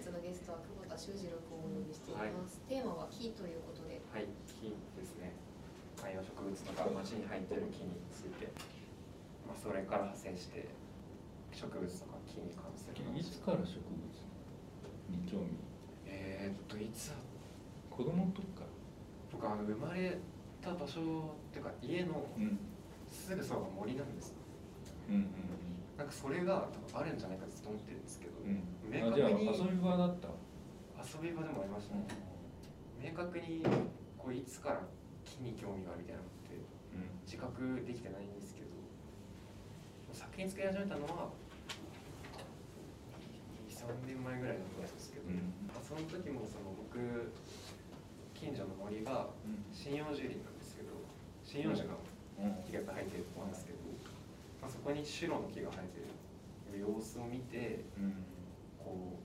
ター久保田修二郎君をお呼びしています、テーマは木ということで。はい、木ですね。観葉植物とか街に生えてる木について、まあ、それから派生して植物とか木に関するいつから植物に興味？えー、っといつだ子供の時から？僕あの生まれた場所っていうか家のうん。すぐそばが森なんです。うんなんかそれが多分あるんじゃないかと思ってるんですけど、うん。うん明確に遊び場だった。遊び場でもありましたね、明確にこういつから木に興味があるみたいなのってうん。自覚できてないんですけど作品作り始めたのは23年前ぐらいだったんですけど、うん。まあその時もその僕近所の森がうん。針葉樹林なんですけど針葉樹のうん。木がいってると思うんですけど、まあ、そこに白の木が生えてる様子を見てうんこ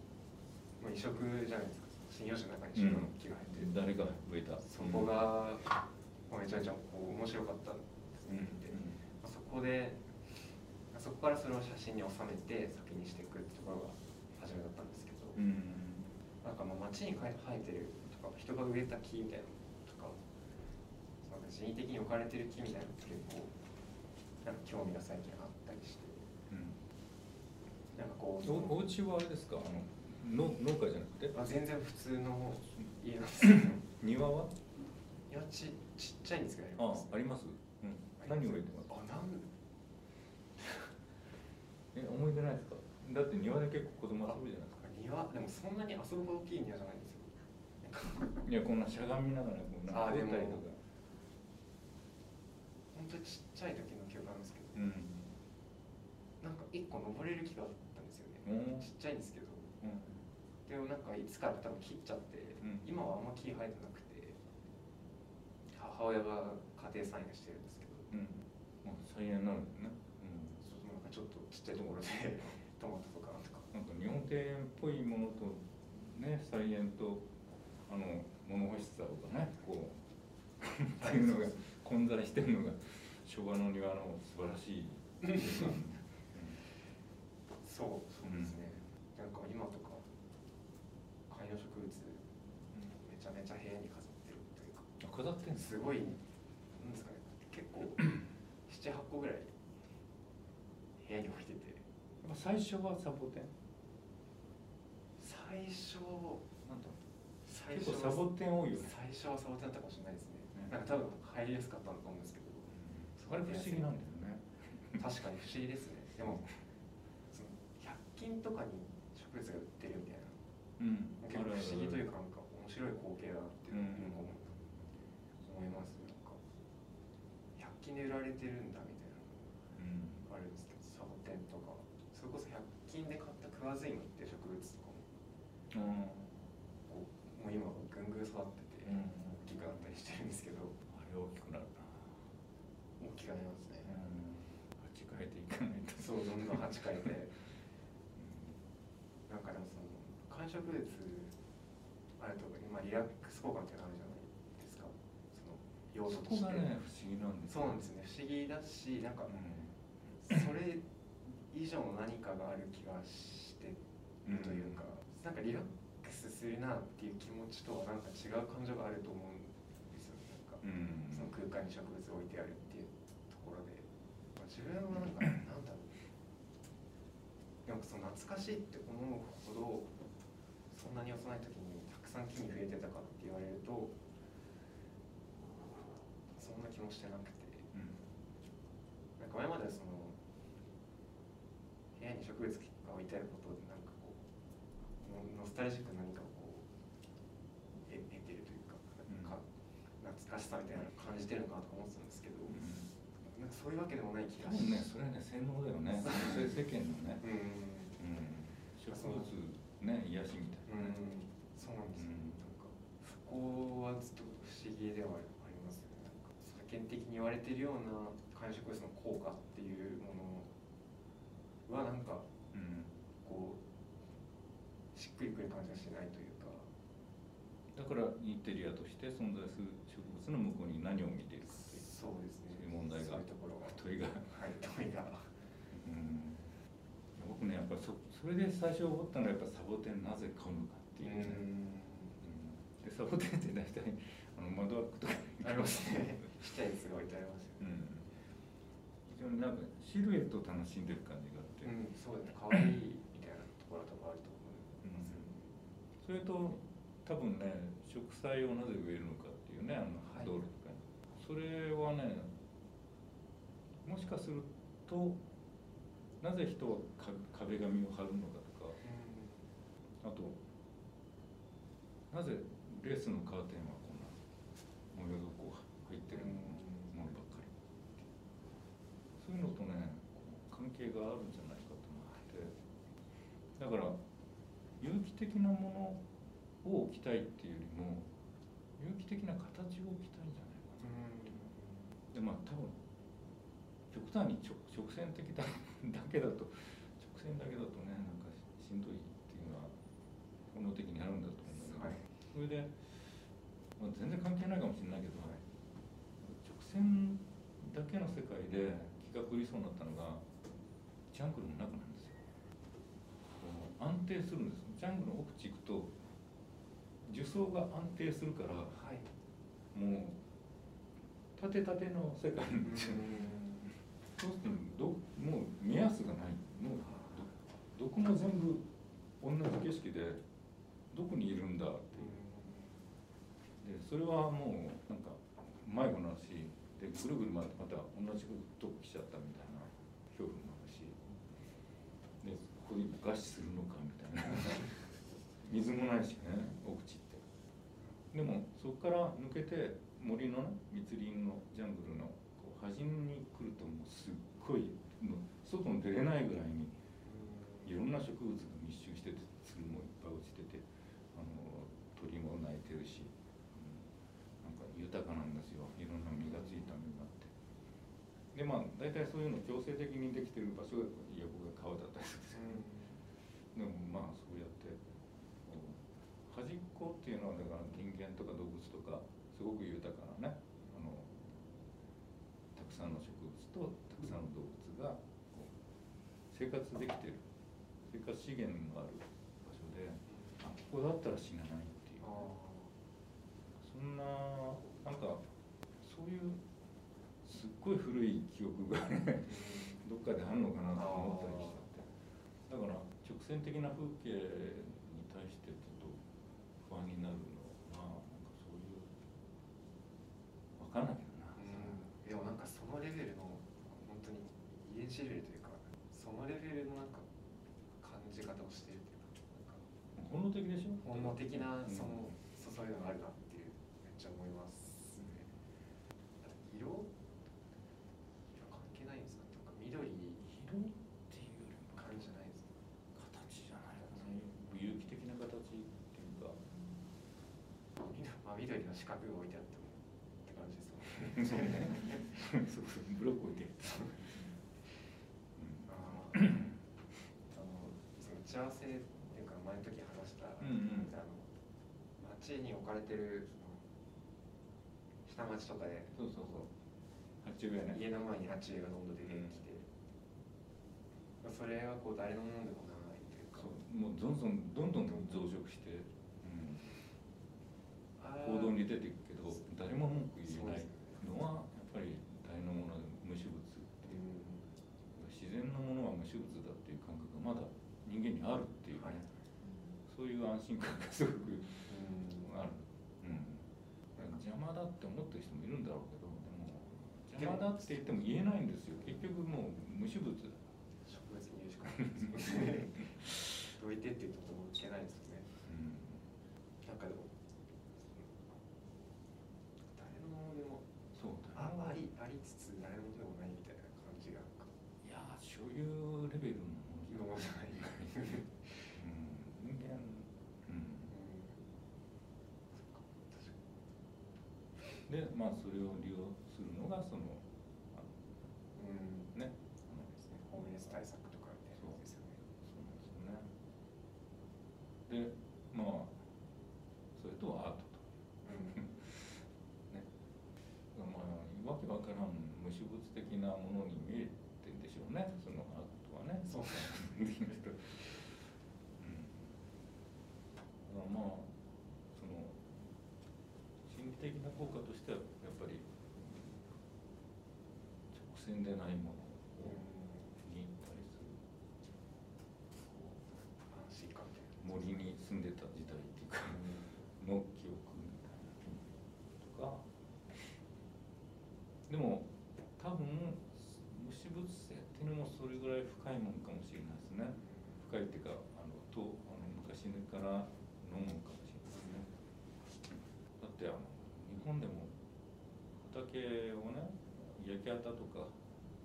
う、まあ、異色じゃないですか。針葉樹の中に白の木が生えてる、誰が植えた？そこが、まあめちゃめちゃこう面白かったんですうん。ね、まあそこでまあそこからそれを写真に収めて先にしていくってところが初めだったんですけど、うん。なんかまあ街に生えてるとか人が植えた木みたいなのとかなんか人為的に置かれてる木みたいなのって結構なんか興味が最近あったりして。うん。なんかこうおお家はあれですか？あのの農家じゃなくて？あ全然普通の家なんです。け ど庭は？いやちちっちゃいんですけどああります、うん、何を植えてます？あなん え思い出ないですか？だって庭で結構子供遊ぶじゃないですか。庭でもそんなに遊ぶ大きい庭じゃないんですよ。いやこんなしゃがみながらこうあでも。なんかったりとか。本当にちっちゃい時うん。なんか一個登れる木があったんですよね。うん。ちっちゃいんですけど。うん。でもなんかいつか多分切っちゃって、うん。今はあんま木生えてなくて母親が家庭菜園してるんですけど。うん。まあ菜園になるんだよね。そうなんかちょっとちっちゃいところで トマトとかなんとか。うんなんか日本庭園っぽいものとね菜園とあの物干しさとかねこう っていうのが混在してるのが昭和の庭の素晴らしいそうそうですね、なんか今とか観葉植物めちゃめちゃ部屋に飾ってるというか。あ飾ってんすすごいなんですかね。結構78個ぐらい部屋に置いてて。最初はサボテン？最初なんだ最結初サボテン多いよね。最初はサボテンだったかもしれないですね。ね。なんか多分入りやすかったんだと思うんですけどあれ不思議なんだよね。確かに不思議ですね。でもその100均とかに植物が売ってるみたいな。うん。結構不思議というかなんか面白い光景だなっていうのを思います。なんか100均で売られてるんだみたいなうん。のがあるんですけどサボテンとか。それこそ100均で買ったクワズイモって植物とかもうん。こうもう今ぐんぐん育っててうん。大きくなったりしてるんですけど。あれ大きく8回で、なんかでもその間植物あると今リラックス効果みたいなのあるじゃないですか。その要素として、ね、不思議なんです、そうなんですね。不思議だしなんか、うん、それ以上の何かがある気がしてるというか、うん、なんかリラックスするなっていう気持ちとはなんか違う感情があると思うんですよなんか、うん、その空間に植物を置いてあるっていうところで、まあ、自分はなんかなんだろうでもその懐かしいって思うほどそんなに幼い時にたくさん木に触れてたかって言われるとそんな気もしてなくて。うん。なんか前まではその部屋に植物が置いてあることでなんかこうノノスタルジックな何かをこう得得てるというかなんか懐かしさみたいなのを感じてるのかなとか思ってたんですけど、なんかそういうわけでもない気多がし分ねそれはね洗脳だよね。世間のね。うん。うん。植物ね癒しみたいなね。うんそうなんですよ、なん。かそこはずっと不思議ではありますよね。なんか世間的に言われてるような観葉植物の効果っていうものはなんかうんこうしっくりくる感じがしないというか。だからインテリアとして存在する植物の向こうに何を見ているかそうですね。そういう問題がそういうところが。問いが。はい問いが。うん。僕ねやっぱそそれで最初思ったのはやっぱサボテンなぜ買うのかっていうね、うん。うん。でサボテンって大体あの窓枠とかに。ありますね。ちっちゃいやつが置いてありますよ。ねうん。非常になんかシルエットを楽しんでる感じがあって、うんそうですね。可愛いみたいなところとかあると思います。それと多分ね植栽をなぜ植えるのかっていうねあのはい。道路とかに、それはねもしかするとなぜ人はか壁紙を貼るのかとかあとなぜレースのカーテンはこんな模様がこう入ってるものばっかり。そういうのとね関係があるんじゃないかと思って。だから有機的なものを置きたいっていうよりも有機的な形を置きたいでまあ多分極端に直直線的だだけだと直線だけだとねなんかしんどいっていうのは本能的にあるんだと思うんだけど、はい。それで、まあ、全然関係ないかもしれないけど、直線だけの世界で気が狂いそうになったのがジャングルの中なんですよ。安定するんです。ジャングルの奥地行くと樹層が安定するからはい。もう縦縦の世界。そうするとどもう目安がない。もうどどこも全部同じ景色でどこにいるんだっていう。でそれはもうなんか迷子になるし。でぐるぐるままた同じとこ来ちゃったみたいな恐怖もあるし。でここで餓死するのかみたいな。水もないしね奥地って。でもそこから抜けて森のね密林のジャングルのこう端に来るともうすっごいもう外に出れないぐらいにいろんな植物が密集しててツルもいっぱい落ちててあの鳥も鳴いてるし、うん、なんか豊かなんですよ。いろんな実がついた実があって。でまあ大体そういうの強制的にできてる場所が横が川だったりするんですよ。でもまあそうやって端っこっていうのはだから人間とか動物とかすごく豊かなねあのたくさんの植物とたくさんの動物が生活できてる。生活資源がある場所であここだったら死なないっていう。そんななんかそういうすっごい古い記憶がねどっかであるのかなと思ったりしちゃって。だから直線的な風景に対してちょっと不安になるのはなんかそういう分かんないけどな、でもなんかそのレベルの本当に遺伝子レベルというかそのレベルのなんか感じ方をしてるっていうかなんか。本能的でしょ？本能的なうん。その、そういうのがあるなっていうめっちゃ思いますね。色？色関係ないんですか？なんか緑色っていうよりも。感じじゃないですか形じゃない。かな有機的な形っていうか。緑まあ緑の四角が置いてあってもって感じですそうね。そうそうブロック置いてあの打ち合わせっていうか前の時話した、うんうんあの街に置かれてる下町とかでそうそうそう鉢植えね家の前に鉢植えがどんどん出てきて、それはこう誰のものでもないというかもうどんどんどんどん増殖して、うん、行動に出ていくけど誰も文句言えない。のはやっぱり誰のもので無種物っていううん。自然のものは無種物だっていう感覚がまだ人間にあるっていうね、はいそういう安心感がすごくうん。ある、うん、邪魔だって思ってる人もいるん。だろうけどでも邪魔だって言っても言えないん。ですよ結局もう無種物だ植物に言うしかないですよねどいてって言ってもいけないです無私物的なものに見えてんでしょうね。そのアートはね。そう。うん、まあその心理的な効果としてはやっぱり直線でないもの本でも畑をね焼き畑とか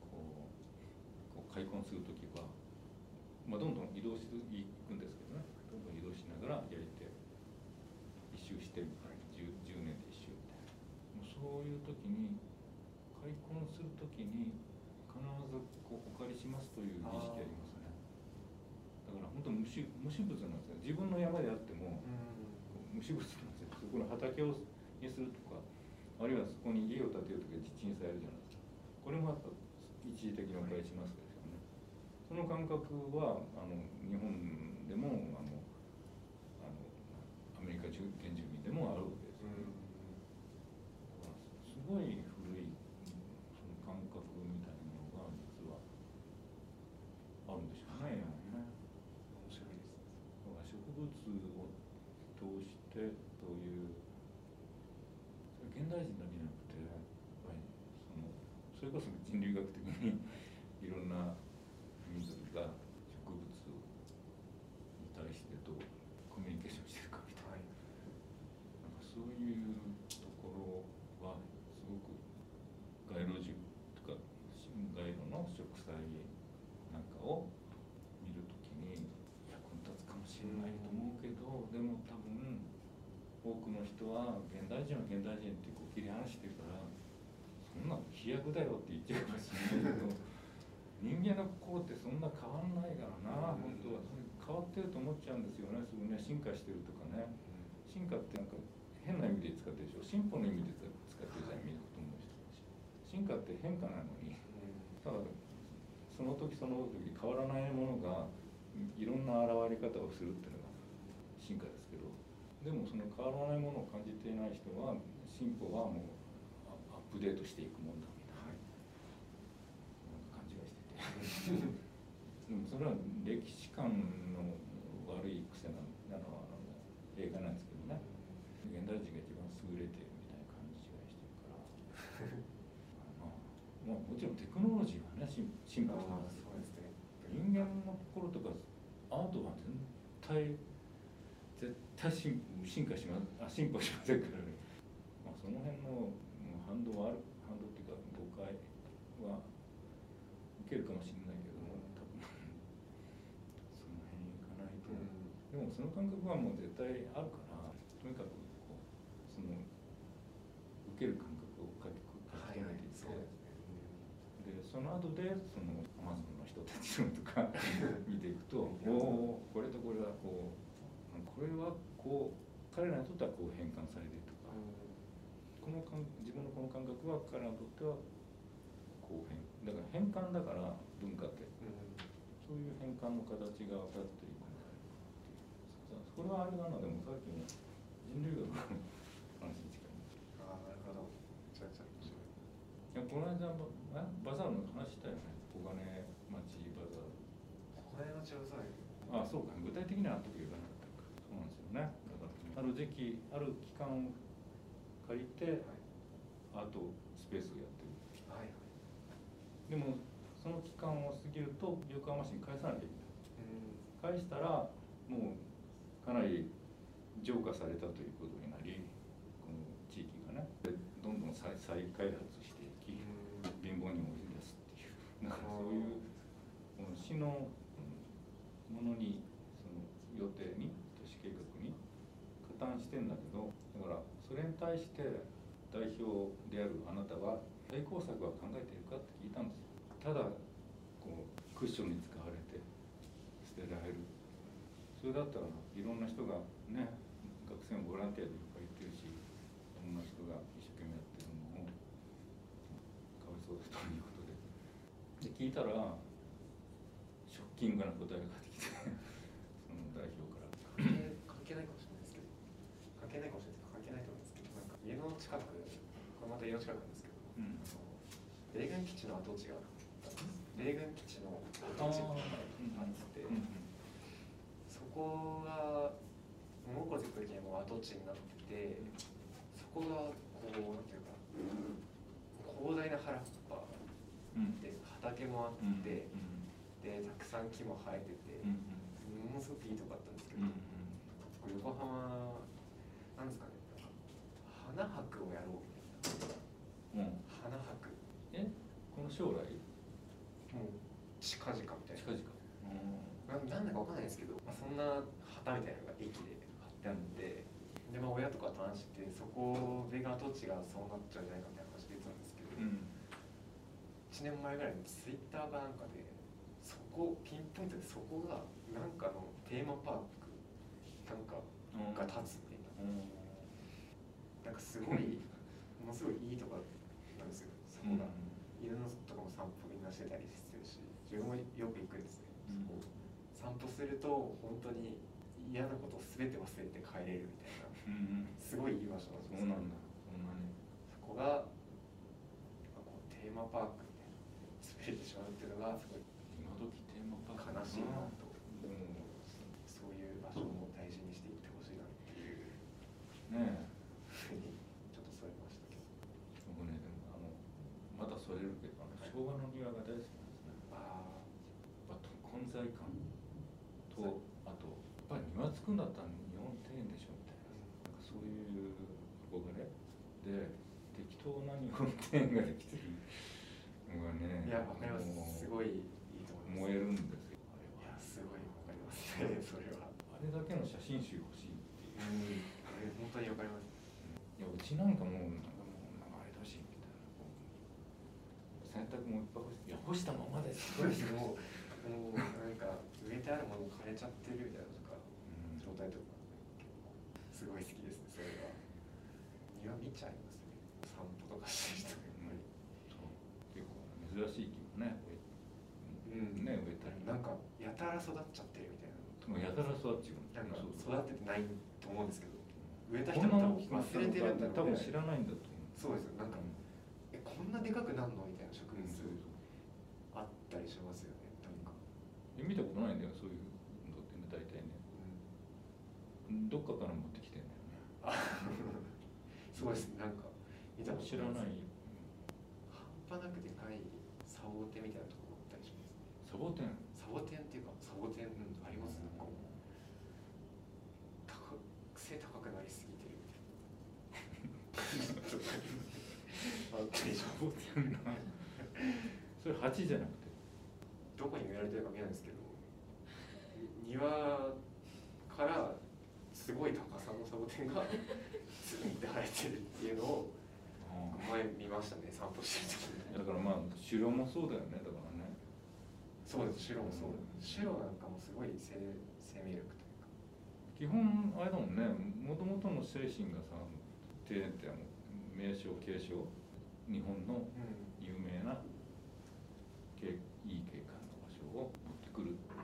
こうこう開墾する時は、まあ、どんどん移動していくんですけどね。どんどん移動しながら焼いて一周して 10, 10年で一周みたいな。もうそういう時に開墾する時に必ずこうお借りしますという儀式ありますね。だから本当虫虫物なんですよ。自分の山であっても虫物なんですよ。そこの畑をにするとかあるいはそこに家を建てるときは地震災あるじゃないですか。これもやっぱ一時的にお返ししますけどね。その感覚はあの日本でもあのあのアメリカ原住民でもあるわけですよね、すごい古いその感覚みたいなのが実はあるんでしょうね、今ね面白いですだから植物を通してそういうそれ現代人だけじゃなくてやっぱりそのそれこそ人類学的にいろんな民族が植物に対してどうコミュニケーションしてるかみたいな,、はい。なんかそういうところはすごく街路樹とか街路の植栽なんかを見るときに役に立つかもしれないと思うけど、でも多分多くの人は現代人は現代人ってこう切り離してるからそんなの飛躍だよって言っちゃうかもしけど人間の心ってそんな変わんないからな、本当は。変わってると思っちゃうんですよね。すぐね。進化してるとかね。進化ってなんか変な意味で使ってるでしょ。進歩の意味で使ってるじゃん見ること思う人たち。進化って変化なのに。ただその時その時変わらないものがいろんな現れ方をするっていうのが進化ですけど。でもその変わらないものを感じていない人は進歩はもうプデートしていくもんだみたいななんか感じがしてて。でもそれは歴史観の悪い癖ななのはあの映画なんですけどね。現代人が一番優れてるみたいな感じがしてるから。まあ、まあ、もちろんテクノロジーはね進進歩してますそうですね。人間の心とかアートは絶対絶対進進化しまあ進歩しませんからね、まあ、その辺の反動はある反動っていうか誤解は受けるかもしれないけども多分その辺にいかないと、でもその感覚はもう絶対あるからとにかくこうその受ける感覚を書き書き留めていって、そうでねでその後でそのアマゾンの人たちのとか見ていくとおおこれとこれはこうこれはこう彼らにとってはこう変換されてるとかこの感自分のこの感覚は彼らにとってはこう変だから変換だから文化って。そういう変換の形が分かっていくそれはあれなのでもさっきの人類学の話に近い。ああなるほど。めちゃめちゃ面白い。いやこの間ババザールの話したよね。小金町バザー。ルこれの違うさあそうか。具体的にはあの時言わなかったか。そうなんですよね。だからある時期ある期間を借りてアートスペースをやってる。はいはい。でもその期間を過ぎると横浜市に返さなきゃいけない。返したらもうかなり浄化されたということになりこの地域がね。でどんどん再再開発していき貧乏にも追い出すっていう。なんかそういう市のうんものにその予定に都市計画に加担してんだけどそれに対して代表であるあなたは対抗策は考えているかって聞いたんですただこうクッションに使われて捨てられる。それだったらいろんな人がね学生もボランティアでいっぱい行ってるしいろんな人が一生懸命やってるのもかわいそうだということで。で聞いたらショッキングな答えが返ってきてその代表から。関係ないかもしれないですけど。関係ないかもしれない。近くこれまた家の近くなんですけど、うん。米軍基地の跡地が米軍基地の跡地があって、うんそこが物心つく時にはもう跡地になっててそこがこうなんていうか広大な原っぱうん。で畑もあうんって、でたくさん木も生えてて、うんものすごくいいとこだったんですけど、横浜なんですかね花博をやろうみたいな。うん。花博。え？この将来？もう近々みたい近々。なななんだかわかんないですけど、まあ、そんな旗みたいなのが駅で貼ってあってで、まあ、親とかと話してそこ米軍跡地がそうなっちゃうんじゃないかみたいな話出てたんですけど、うん。1年前ぐらいにツイッターかなんかでそこピンポイントでそこがなんかのテーマパークなんかうんが立つみたいな。うんなんかすごいものすごいいいとこなんですよ。そこが、犬のとかも散歩みんなしてたりするし自分もよく行くんですね、うん。そこ。散歩すると本当に嫌なことを全て忘れて帰れるみたいな。うんすごいいい場所なんですそうなんだ。そこがこうテーマパークみたいな滑れてしまうっていうのがすごい今時テーマパーク悲しいなと。うん。そういう場所も大事にしていってほしいなっていう。ねえふうにちょっと添えましたけど僕ねでもあのまたそれるけどあの昭和の庭が大好きなんですね。あやっぱ混在感とあとやっぱり庭作るんだったら日本庭園でしょみたいななんかそういう憧れで適当な日本庭園ができてるのがねあいやわかります。すごいいいと思います。燃えるんですよ。あれいやはすごいわかります。ねそれはあれだけの写真集欲しいっていう。うんあれ本当にわかります。いやうちなんかもうなんかあれだしみたいなこもういっぱい干しいや干したままですそうですもうもうなんか植えてあるもの枯れちゃってるみたいなとかうん状態とか結構すごい好きですねそれは庭見ちゃいますね散歩とかしてる人がやっぱりそう結構珍しい木もね植えうんね植えたりなんかやたら育っちゃってるみたいなもやたら育っちゃうなんかそう育ててないと思うんですけど植えた人も多分忘れてるんだろうね多分知らないんだと思うそうですよなんかえこんなでかくなんのみたいな植物うんそうそうあったりしますよねなんか、え見たことないんだよそういうのってね大体ね。どっかから持ってきてんだよね。あすごいですねなんか見たこと知らない。半端なくでかいサボテンみたいなところあったりしますね。サボテン？サボテンっていうかサボテン、うん、あります？なんか高背高くなりすぎてるみたいな。サボテンなそれ蜂じゃなくてどこに植えられてるか見えないんですけど庭からすごい高さのサボテンがつるんで生えてるっていうのを前見ましたね散歩してる時に。だからまあ城もそうだよねだからね。そうです白もそう。白なんかもすごい生生命力というか。基本あれだもんねもともとの精神がさ庭園ってあの名称継承日本のうん有名な景いい景観の場所を持ってくるってい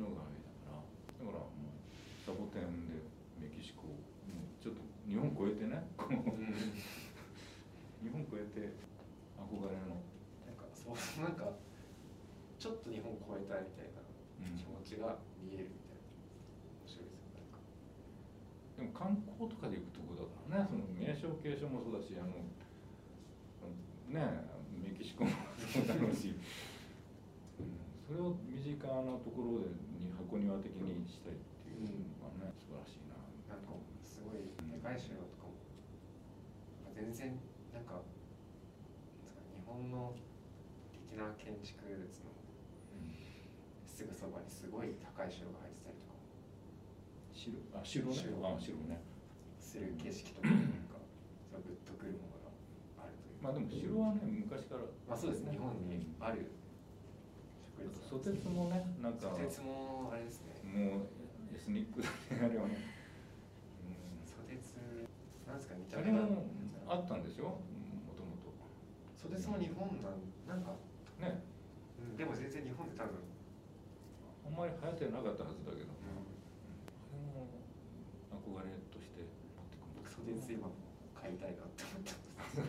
うのがあれだからだからもうサボテンでメキシコもうちょっと日本越えてねこう日本越えて憧れのなんかそうなんかちょっと日本超えたいみたいなうん気持ちが見えるみたいな面白いですよなんかでも観光とかで行くとこだからね。その名称継承もそうだしあのねメキシコもそうだろうし、うん、それを身近なところでに箱庭的にしたいっていうのがね、素晴らしいな。なんかすごいでかい城とかも全然なんか日本の的な建築物のうんすぐそばにすごい高い城が入ってたりとか。白あ白ね。白。あ白ねする景色とかなんかそれグッとくるものがあるというまあでも城はね昔から。まあそうですね日本にあるソテツもねなんかソテツもあれですね。もうエスニックだねあれはね、うんソテツなんですか見たあれもあったんでしょ？もともと。ソテツも日本なんなんか、ね。うん、でも全然日本で多分、あんまり流行ってなかったはずだけど、うん、あれも憧れとして持ってくる僕ソテツ今買いたいなって思ってます。と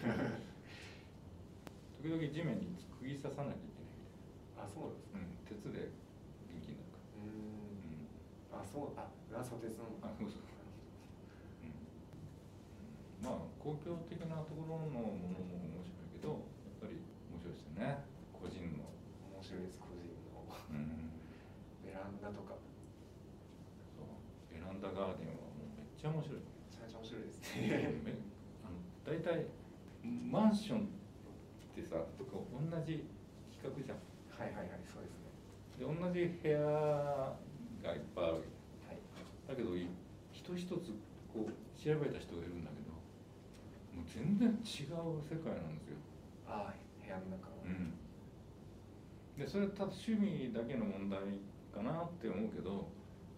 時々地面に釘刺さなきゃいけないあそうなんですか。みたいな、うん、鉄で元気になるか。うーんら、あそうあ裏ソテツのあそうそううん。まあ公共的なところのものも面白いけどやっぱり面白いですよね。個人の、面白いです個人の。うん、ベランダとか。そう。ベランダガーデンはもうめっちゃ面白い大体マンションってさとか同じ比較じゃん。はいはいはいそうですね。で同じ部屋がいっぱいあるはいだけどい人一つこう調べた人がいるんだけどもう全然違う世界なんですよ、ああ部屋の中は。うん、でそれはただ趣味だけの問題かなって思うけど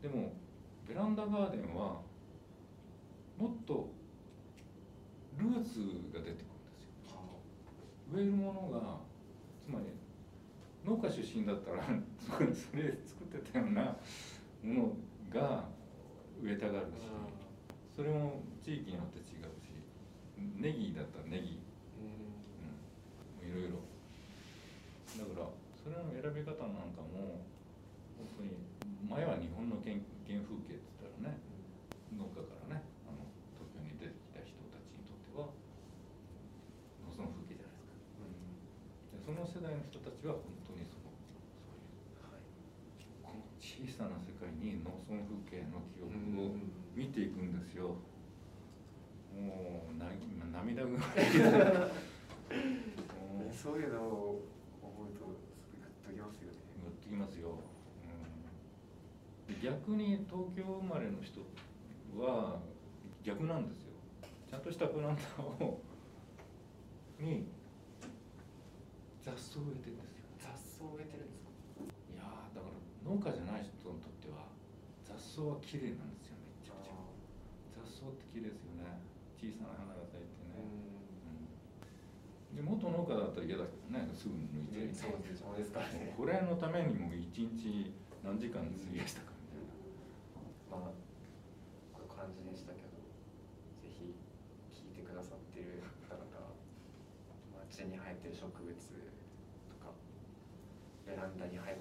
でもベランダガーデンはもっとルーツが出てくるんですよ。植えるものがつまり農家出身だったらそれ作ってたようなものが植えたがるしそれも地域によって違うしネギだったらネギ、うん、いろいろだからそれの選び方なんかも本当に前は日本の原原風景って言ったらね農家からねあの東京に出てきた人たちにとっては農村風景じゃないですかでその世代の人たちは本当にそのそういうはいこの小さな世界に農村風景の記憶をうん見ていくんですよ。もうな今涙ぐらい そういうのを思うとグッときますよね乗ってきますよ。うん、で逆に東京生まれの人は逆なんですよ。ちゃんとしたプランターをに雑草を植えてるんですよ。雑草を植えてるんですか？いやーだから農家じゃない人にとっては雑草は綺麗なんですよめちゃくちゃ。雑草って綺麗ですよね。小さな花が咲いてね、うん。で元農家だったら嫌だけどねすぐ抜いてやりたいそうですからね。これのためにも一日何時間費やしたかみたいな。まあこういう感じでしたけどぜひ聞いてくださってる方々街に生えてる植物